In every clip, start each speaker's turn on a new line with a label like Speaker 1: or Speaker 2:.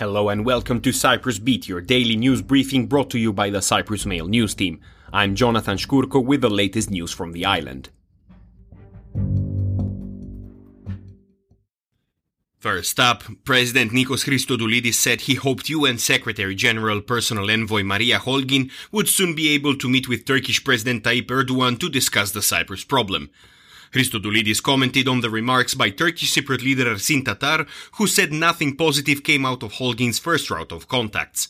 Speaker 1: Hello and welcome to Cyprus Beat, your daily news briefing brought to you by the Cyprus Mail news team. I'm Jonathan Shkurko with the latest news from the island.
Speaker 2: First up, President Nikos Christodoulides said he hoped UN Secretary General Personal Envoy Maria Holguin would soon be able to meet with Turkish President Tayyip Erdogan to discuss the Cyprus problem. Christodoulides commented on the remarks by Turkish Cypriot leader Ersin Tatar, who said nothing positive came out of Holguin's first round of contacts.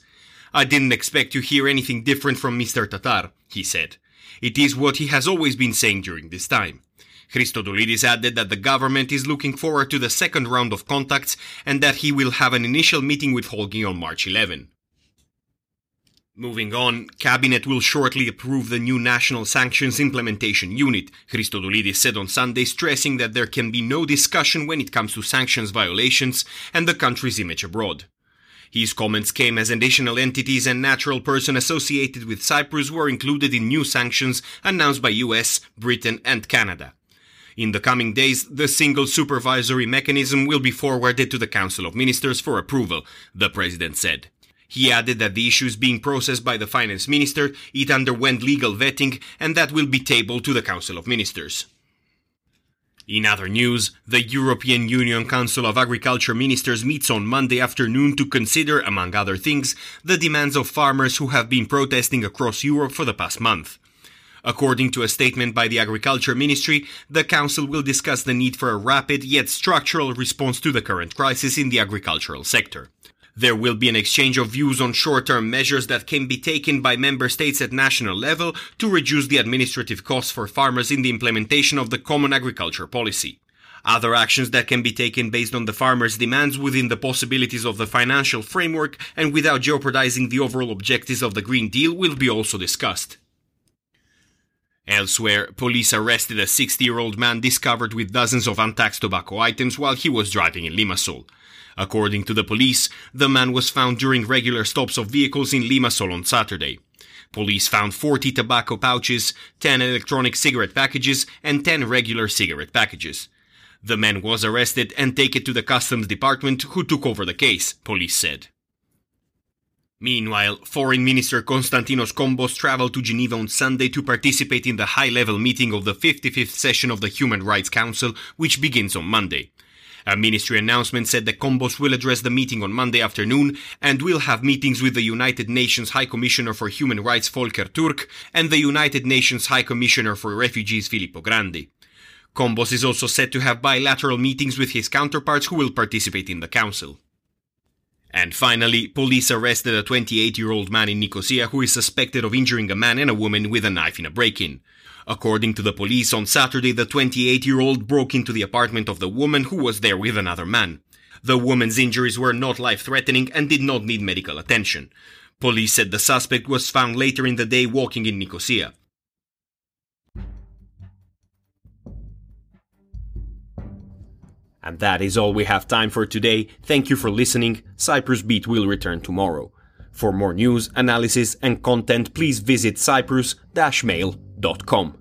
Speaker 2: I didn't expect to hear anything different from Mr. Tatar, he said. It is what he has always been saying during this time. Christodoulides added that the government is looking forward to the second round of contacts and that he will have an initial meeting with Holguin on March 11. Moving on, Cabinet will shortly approve the new National Sanctions Implementation Unit, Christodoulides said on Sunday, stressing that there can be no discussion when it comes to sanctions violations and the country's image abroad. His comments came as additional entities and natural person associated with Cyprus were included in new sanctions announced by US, Britain and Canada. In the coming days, the single supervisory mechanism will be forwarded to the Council of Ministers for approval, the president said. He added that the issue is being processed by the finance minister, it underwent legal vetting, and that will be tabled to the Council of Ministers. In other news, the European Union Council of Agriculture Ministers meets on Monday afternoon to consider, among other things, the demands of farmers who have been protesting across Europe for the past month. According to a statement by the Agriculture Ministry, the Council will discuss the need for a rapid yet structural response to the current crisis in the agricultural sector. There will be an exchange of views on short-term measures that can be taken by member states at national level to reduce the administrative costs for farmers in the implementation of the common agriculture policy. Other actions that can be taken based on the farmers' demands within the possibilities of the financial framework and without jeopardizing the overall objectives of the Green Deal will be also discussed. Elsewhere, police arrested a 60 year old man discovered with dozens of untaxed tobacco items while he was driving in Limassol. According to the police, the man was found during regular stops of vehicles in Limassol on Saturday. Police found 40 tobacco pouches, 10 electronic cigarette packages, and 10 regular cigarette packages. The man was arrested and taken to the customs department who took over the case, police said. Meanwhile, Foreign Minister Konstantinos Kombos traveled to Geneva on Sunday to participate in the high-level meeting of the 55th session of the Human Rights Council, which begins on Monday. A ministry announcement said that Kombos will address the meeting on Monday afternoon and will have meetings with the United Nations High Commissioner for Human Rights Volker Turk and the United Nations High Commissioner for Refugees Filippo Grandi. Kombos is also said to have bilateral meetings with his counterparts who will participate in the council. And finally, police arrested a 28 year old man in Nicosia who is suspected of injuring a man and a woman with a knife in a break in. According to the police, on Saturday, the 28 year old broke into the apartment of the woman who was there with another man. The woman's injuries were not life threatening and did not need medical attention. Police said the suspect was found later in the day walking in Nicosia.
Speaker 1: And that is all we have time for today. Thank you for listening. Cyprus Beat will return tomorrow. For more news, analysis, and content, please visit cyprus-mail.com.